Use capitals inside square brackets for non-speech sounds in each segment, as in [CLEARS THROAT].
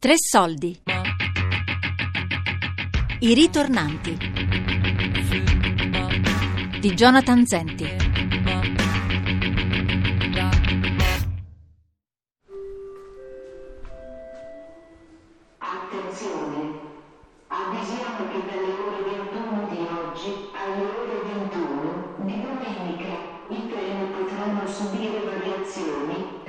Tre soldi. I ritornanti. Di Jonathan Zenti. Attenzione! Avvisiamo che dalle ore 21 di oggi alle ore 21 di domenica i treni potranno subire variazioni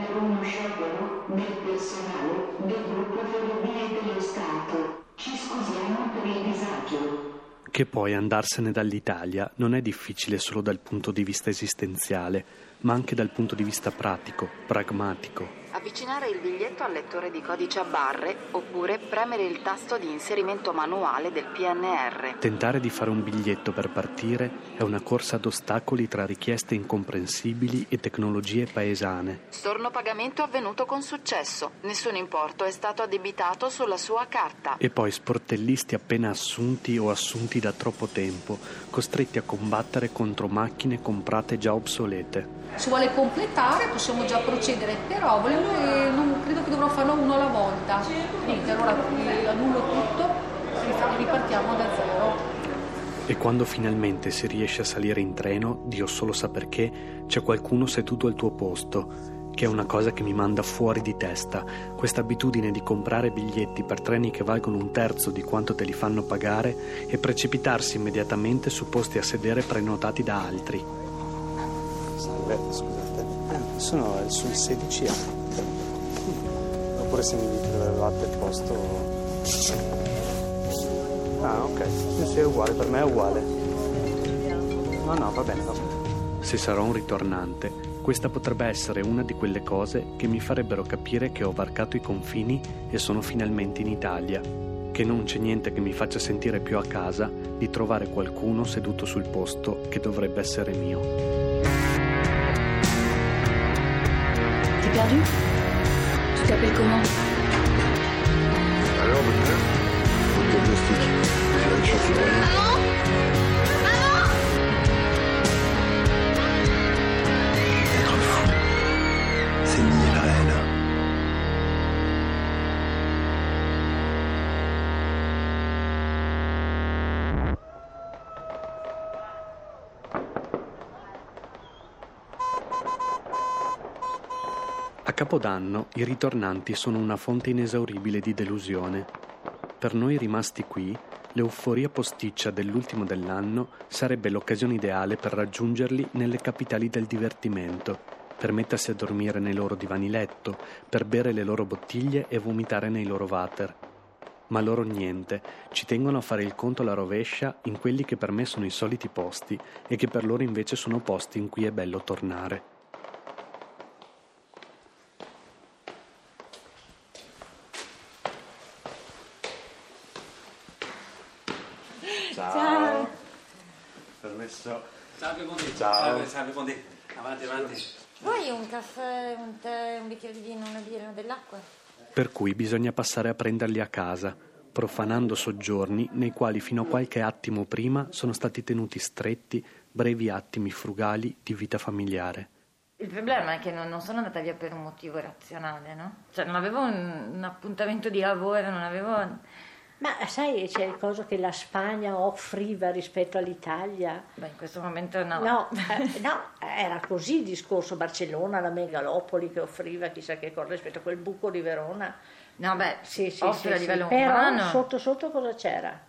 sciopero del personale del gruppo Ferrovie dello Stato. Ci scusiamo per il disagio. Che poi andarsene dall'Italia non è difficile solo dal punto di vista esistenziale, ma anche dal punto di vista pratico, pragmatico. Avvicinare il biglietto al lettore di codice a barre oppure premere il tasto di inserimento manuale del PNR. Tentare di fare un biglietto per partire è una corsa ad ostacoli tra richieste incomprensibili e tecnologie paesane. Storno pagamento avvenuto con successo. Nessun importo è stato addebitato sulla sua carta. E poi sportellisti appena assunti o assunti da troppo tempo, costretti a combattere contro macchine comprate già obsolete. Si vuole completare, possiamo già procedere, però eh, non credo che dovrò farlo uno alla volta. Niente, allora annullo tutto e ripartiamo da zero. E quando finalmente si riesce a salire in treno, Dio solo sa perché, c'è qualcuno seduto al tuo posto, che è una cosa che mi manda fuori di testa. Questa abitudine di comprare biglietti per treni che valgono un terzo di quanto te li fanno pagare e precipitarsi immediatamente su posti a sedere prenotati da altri. Salve, scusate. Eh, sono sul 16A. Oppure se mi dite dove avevate il posto. Ah, ok. Sì, sì, è uguale, per me è uguale. No, no, va bene, va bene. Se sarò un ritornante, questa potrebbe essere una di quelle cose che mi farebbero capire che ho varcato i confini e sono finalmente in Italia, che non c'è niente che mi faccia sentire più a casa di trovare qualcuno seduto sul posto che dovrebbe essere mio. T'es perdu Tu t'appelles comment Capodanno i ritornanti sono una fonte inesauribile di delusione. Per noi rimasti qui, l'euforia posticcia dell'ultimo dell'anno sarebbe l'occasione ideale per raggiungerli nelle capitali del divertimento, per mettersi a dormire nei loro divani letto, per bere le loro bottiglie e vomitare nei loro water. Ma loro niente, ci tengono a fare il conto alla rovescia in quelli che per me sono i soliti posti e che per loro invece sono posti in cui è bello tornare. Ciao. Permesso. Salve Bondi. Ciao. Salve, salve Bondi. Avanti, avanti. Vuoi un caffè, un tè, un bicchiere di vino, una birra, dell'acqua? per cui bisogna passare a prenderli a casa, profanando soggiorni nei quali fino a qualche attimo prima sono stati tenuti stretti brevi attimi frugali di vita familiare. Il problema è che non, non sono andata via per un motivo razionale, no? Cioè non avevo un, un appuntamento di lavoro, non avevo... Ma sai, c'è il coso che la Spagna offriva rispetto all'Italia? Beh, in questo momento no. No, eh, no, era così il discorso Barcellona, la megalopoli che offriva chissà che cosa rispetto a quel buco di Verona. No, beh, Sì, sì, sì, a sì. livello Però umano. sotto sotto cosa c'era?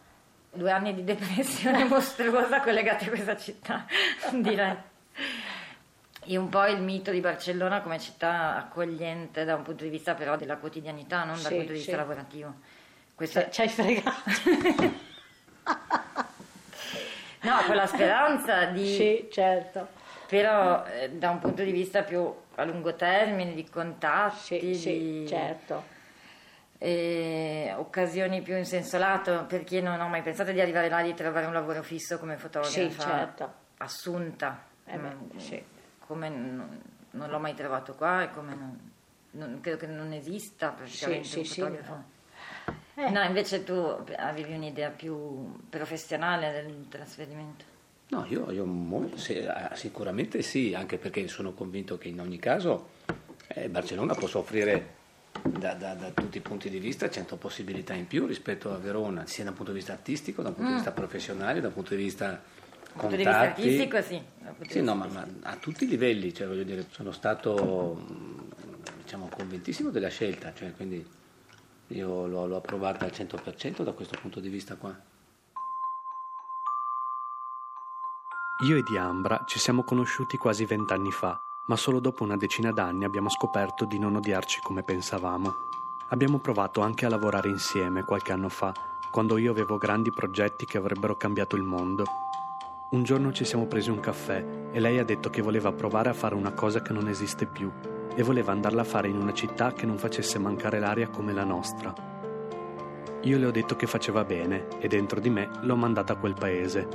Due anni di depressione [LAUGHS] mostruosa collegati a questa città, [LAUGHS] direi. E un po' il mito di Barcellona come città accogliente da un punto di vista però della quotidianità, non dal Sì, punto di vista sì. lavorativo. Questa... Ci hai fregato. [LAUGHS] No, con la speranza di... Sì, certo. Però eh, da un punto di vista più a lungo termine, di contatti, Sì, sì, di certo. eh, occasioni più in senso lato, perché non ho mai pensato di arrivare là e di trovare un lavoro fisso come fotografa Sì, certo. assunta, Eh beh, Mm, sì. come non, non l'ho mai trovato qua e come non, non- credo che non esista praticamente sì, un sì, fotografo. Eh. No, invece tu avevi un'idea più professionale del trasferimento. No, io, io mo- se- ah, sicuramente sì, anche perché sono convinto che in ogni caso eh, Barcellona può soffrire da, da- da tutti i punti di vista 100 possibilità in più rispetto a Verona, sia da un punto di vista artistico, da un punto di Mm. vista professionale, da un punto di vista Dal punto di vista contatti. artistico, sì. Dal di Sì, no, ma, ma a tutti i livelli, cioè, voglio dire, sono stato mh, diciamo, convintissimo della scelta, cioè, quindi io l'ho, l'ho approvata al 100% da questo punto di vista qua. Io e Diambra ci siamo conosciuti quasi vent'anni fa, ma solo dopo una decina d'anni abbiamo scoperto di non odiarci come pensavamo. Abbiamo provato anche a lavorare insieme qualche anno fa, quando io avevo grandi progetti che avrebbero cambiato il mondo. Un giorno ci siamo presi un caffè e lei ha detto che voleva provare a fare una cosa che non esiste più e voleva andarla a fare in una città che non facesse mancare l'aria come la nostra. Io le ho detto che faceva bene e dentro di me l'ho mandata a quel paese.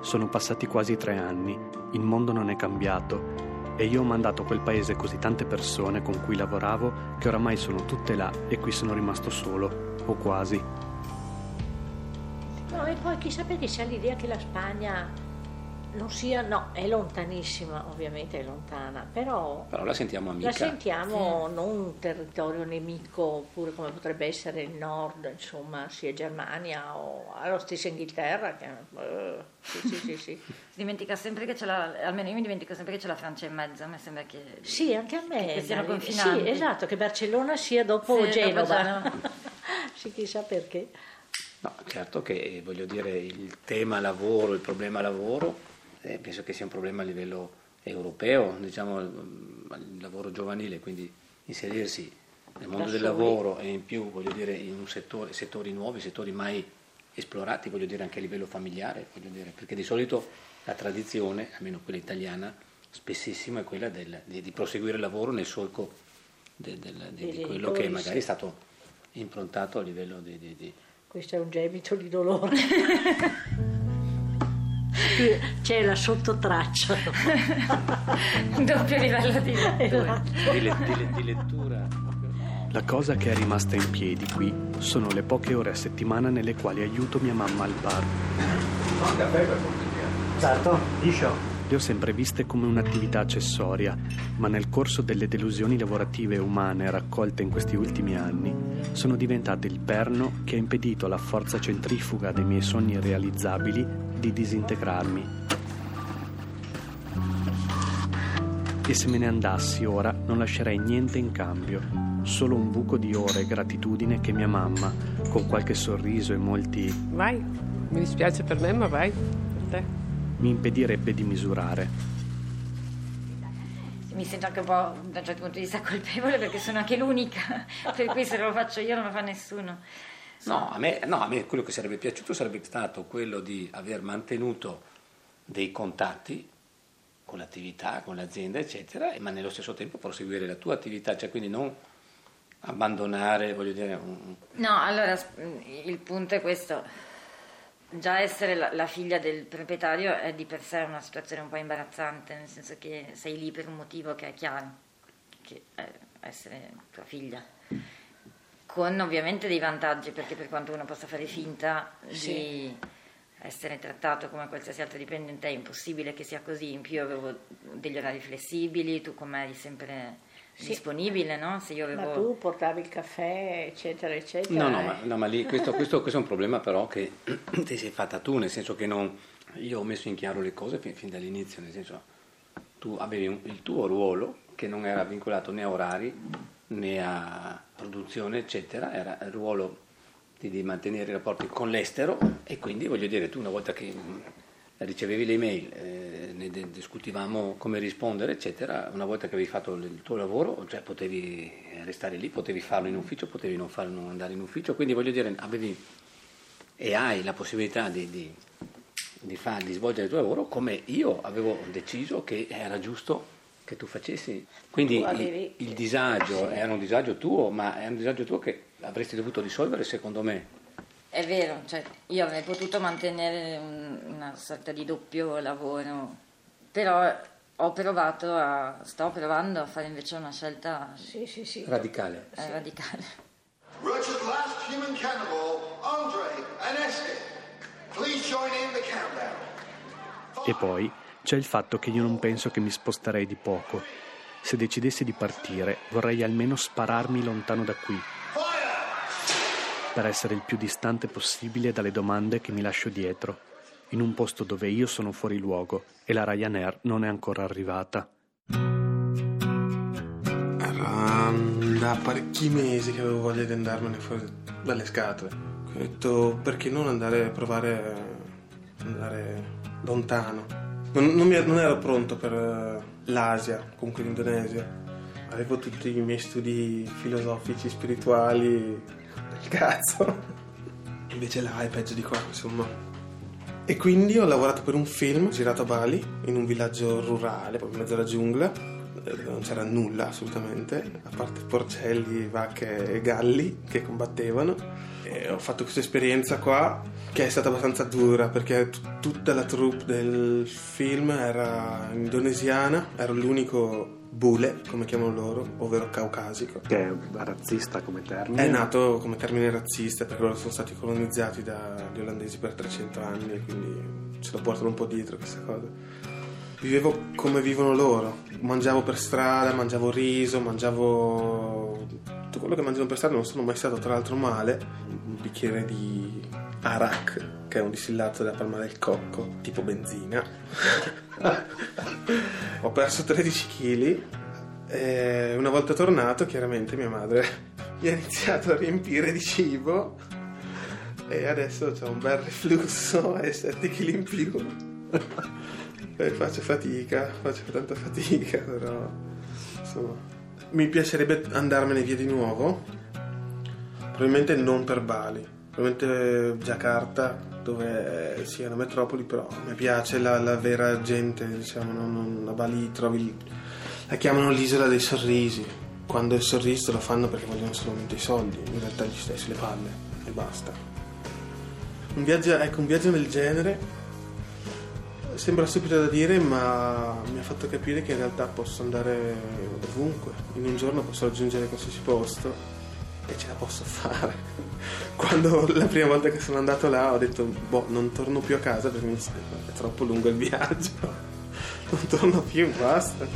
Sono passati quasi tre anni, il mondo non è cambiato e io ho mandato a quel paese così tante persone con cui lavoravo che oramai sono tutte là e qui sono rimasto solo, o quasi. No, e poi chissà perché c'è l'idea che la Spagna non sia, no, è lontanissima, ovviamente è lontana, però Però la sentiamo amica. la sentiamo non un territorio nemico, oppure come potrebbe essere il nord, insomma, sia Germania o la stessa Inghilterra, che eh, sì, sì, sì, sì. Si [LAUGHS] dimentica sempre che c'è la, almeno io mi dimentico sempre che c'è la Francia in mezzo, a me sembra che... Sì, anche a me. Che siano Dai, confinanti. Sì, esatto, che Barcellona sia dopo Sì, dopo Genova. Genova. [LAUGHS] sì, chissà perché. No, certo che voglio dire il tema lavoro, il problema lavoro, eh, penso che sia un problema a livello europeo, diciamo il lavoro giovanile, quindi inserirsi nel mondo Da del soli. lavoro e in più voglio dire in un settore, settori nuovi, settori mai esplorati, voglio dire anche a livello familiare, voglio dire, perché di solito la tradizione, almeno quella italiana, spessissimo è quella del- di, di proseguire il lavoro nel solco de- del- di, Dei di quello che magari è stato improntato a livello di- di- di, Questo è un gemito di dolore. [LAUGHS] C'è la sottotraccia. [LAUGHS] Doppio livello di lettura. di, le- di le- di lettura. La cosa che è rimasta in piedi qui sono le poche ore a settimana nelle quali aiuto mia mamma al bar. Certo, liscio. Le ho sempre viste come un'attività accessoria, ma nel corso delle delusioni lavorative e umane raccolte in questi ultimi anni, sono diventate il perno che ha impedito alla forza centrifuga dei miei sogni irrealizzabili di disintegrarmi. E se me ne andassi ora non lascerei niente in cambio, solo un buco di ore e gratitudine che mia mamma, con qualche sorriso e molti Vai, mi dispiace per me, ma vai, per te. Mi impedirebbe di misurare. Mi sento anche un po' da un certo punto di vista colpevole perché sono anche l'unica, per cui se lo faccio io non lo fa nessuno. No a, me, no, a me quello che sarebbe piaciuto sarebbe stato quello di aver mantenuto dei contatti con l'attività, con l'azienda, eccetera, ma nello stesso tempo proseguire la tua attività, cioè quindi non abbandonare, voglio dire, un- No, allora il punto è questo. Già essere la, la figlia del proprietario è di per sé una situazione un po' imbarazzante, nel senso che sei lì per un motivo che è chiaro, che è essere tua figlia. Con ovviamente dei vantaggi, perché per quanto uno possa fare finta Sì. di essere trattato come qualsiasi altro dipendente, è impossibile che sia così. In più avevo degli orari flessibili, tu come eri sempre Sì. disponibile, no? Se io avevo... Ma tu portavi il caffè, eccetera, eccetera. No, no, eh. ma, no, ma lì questo, questo- questo è un problema però che [CLEARS THROAT] ti sei fatta tu, nel senso che non, io ho messo in chiaro le cose fin, fin dall'inizio, nel senso tu avevi un- il tuo ruolo che non era vincolato né a orari né a produzione, eccetera, era il ruolo di, di mantenere i rapporti con l'estero e quindi voglio dire, tu una volta che mh, ricevevi le email, eh, ne discutivamo come rispondere, eccetera, una volta che avevi fatto il tuo lavoro, cioè potevi restare lì, potevi farlo in ufficio, potevi non, farlo, non andare in ufficio, quindi voglio dire, avevi e hai la possibilità di, di, di, fa- di svolgere il tuo lavoro come io avevo deciso che era giusto che tu facessi. Quindi Tu avevi- il, il disagio era un disagio tuo, ma è un disagio tuo che avresti dovuto risolvere secondo me. È vero, cioè, io avrei potuto mantenere un- una sorta di doppio lavoro, però ho provato a, sto provando a fare invece una scelta Sì, sì, sì. Radicale. eh, radicale. Roger's last human cannibal, Andre Aneske. Please join in the countdown. E poi c'è il fatto che io non penso che mi sposterei di poco. Se decidessi di partire, vorrei almeno spararmi lontano da qui, per essere il più distante possibile dalle domande che mi lascio dietro, in un posto dove io sono fuori luogo e la Ryanair non è ancora arrivata. Era da parecchi mesi che avevo voglia di andarmene fuori dalle scatole. Ho detto perché non andare a provare andare lontano. Non, non, mi- non ero pronto per eh, l'Asia, comunque l'Indonesia. Avevo tutti i miei studi filosofici, spirituali, del cazzo. [LAUGHS] Invece là è peggio di qua, insomma. E quindi ho lavorato per un film girato a Bali, in un villaggio rurale, proprio in mezzo alla giungla, eh, dove non c'era nulla assolutamente, a parte porcelli, vacche e galli che combattevano. E ho fatto questa esperienza qua che è stata abbastanza dura perché t- tutta la troupe del film era indonesiana, ero l'unico bule, come chiamano loro, ovvero caucasico. Che è razzista come termine. È nato come termine razzista perché loro sono stati colonizzati dagli olandesi per 300 anni e quindi ce lo portano un po' dietro questa cosa. Vivevo come vivono loro, mangiavo per strada, mangiavo riso, mangiavo tutto quello che mangiano per strada, non sono mai stato tra l'altro male, un bicchiere di arak, che è un distillato della palma del cocco, tipo benzina. [LAUGHS] Ho perso 13 kg e una volta tornato chiaramente mia madre [LAUGHS] mi ha iniziato a riempire di cibo e adesso ho un bel reflusso e 7 kg in più. e faccio fatica, faccio tanta fatica, però insomma mi piacerebbe andarmene via di nuovo. Probabilmente non per Bali, probabilmente Jakarta, dove sia una metropoli, però mi piace la, la vera gente, diciamo, non, non- a Bali trovi, la chiamano l'isola dei sorrisi. Quando il sorriso lo fanno perché vogliono solamente i soldi, in realtà gli stai sulle palle e basta. Un viaggio, ecco, un viaggio del genere sembra stupido da dire, ma mi ha fatto capire che in realtà posso andare ovunque. In un giorno posso raggiungere qualsiasi posto e ce la posso fare. [LAUGHS] Quando la prima volta che sono andato là ho detto, boh, non torno più a casa perché mi è troppo lungo il viaggio. [LAUGHS] Non torno più, basta.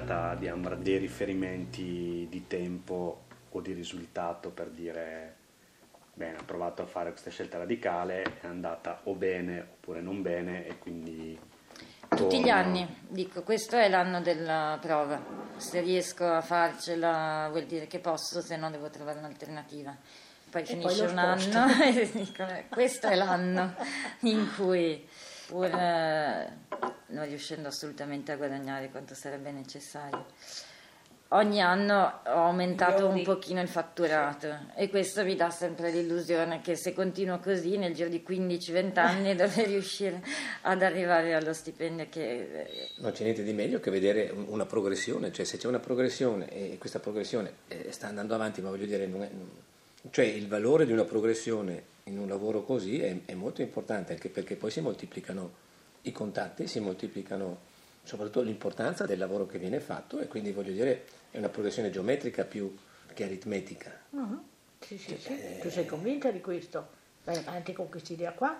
Di Ambra dei riferimenti di tempo o di risultato per dire bene, ho provato a fare questa scelta radicale, è andata o bene oppure non bene e quindi Tutti gli torno. anni, dico, questo è l'anno della prova. Se riesco a farcela vuol dire che posso, se no devo trovare un'alternativa. Poi E finisce poi un sposto. anno [LAUGHS] e dico, "Eh, questo è l'anno in cui, pur eh, non riuscendo assolutamente a guadagnare quanto sarebbe necessario, ogni anno ho aumentato un pochino il fatturato e questo mi dà sempre l'illusione che se continuo così nel giro di 15-20 anni [LAUGHS] dovrei riuscire ad arrivare allo stipendio che eh, Non c'è niente di meglio che vedere un- una progressione, cioè se c'è una progressione e questa progressione eh, sta andando avanti, ma voglio dire, non è- cioè il valore di una progressione in un lavoro così è, è molto importante anche perché poi si moltiplicano i contatti, si moltiplicano soprattutto l'importanza del lavoro che viene fatto e quindi voglio dire è una progressione geometrica più che aritmetica. Mhm. Sì, sì, sì. eh, Tu sei convinta di questo? Vai avanti con quest'idea qua?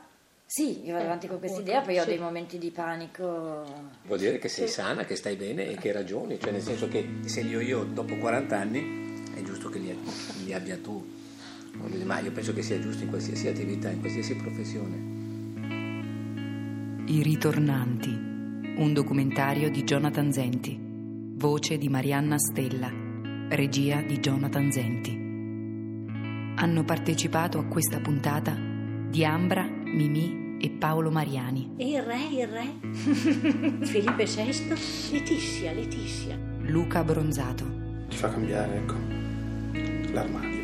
Sì, io vado Eh, avanti con questa idea, poi ho dei momenti di panico. Vuol dire che sei sana, che stai bene e che ragioni, cioè nel senso che se li ho io dopo 40 anni è giusto che li, li abbia tu. Voglio dire, Ma io penso che sia giusto in qualsiasi attività, in qualsiasi professione. I ritornanti, un documentario di Jonathan Zenti, voce di Marianna Stella, regia di Jonathan Zenti. Hanno partecipato a questa puntata Diambra, Mimì e Paolo Mariani, E il re, il re? [LAUGHS] Felipe VI? Letizia, Letizia. Luca Bronzato, Ti fa cambiare, ecco, l'armadio.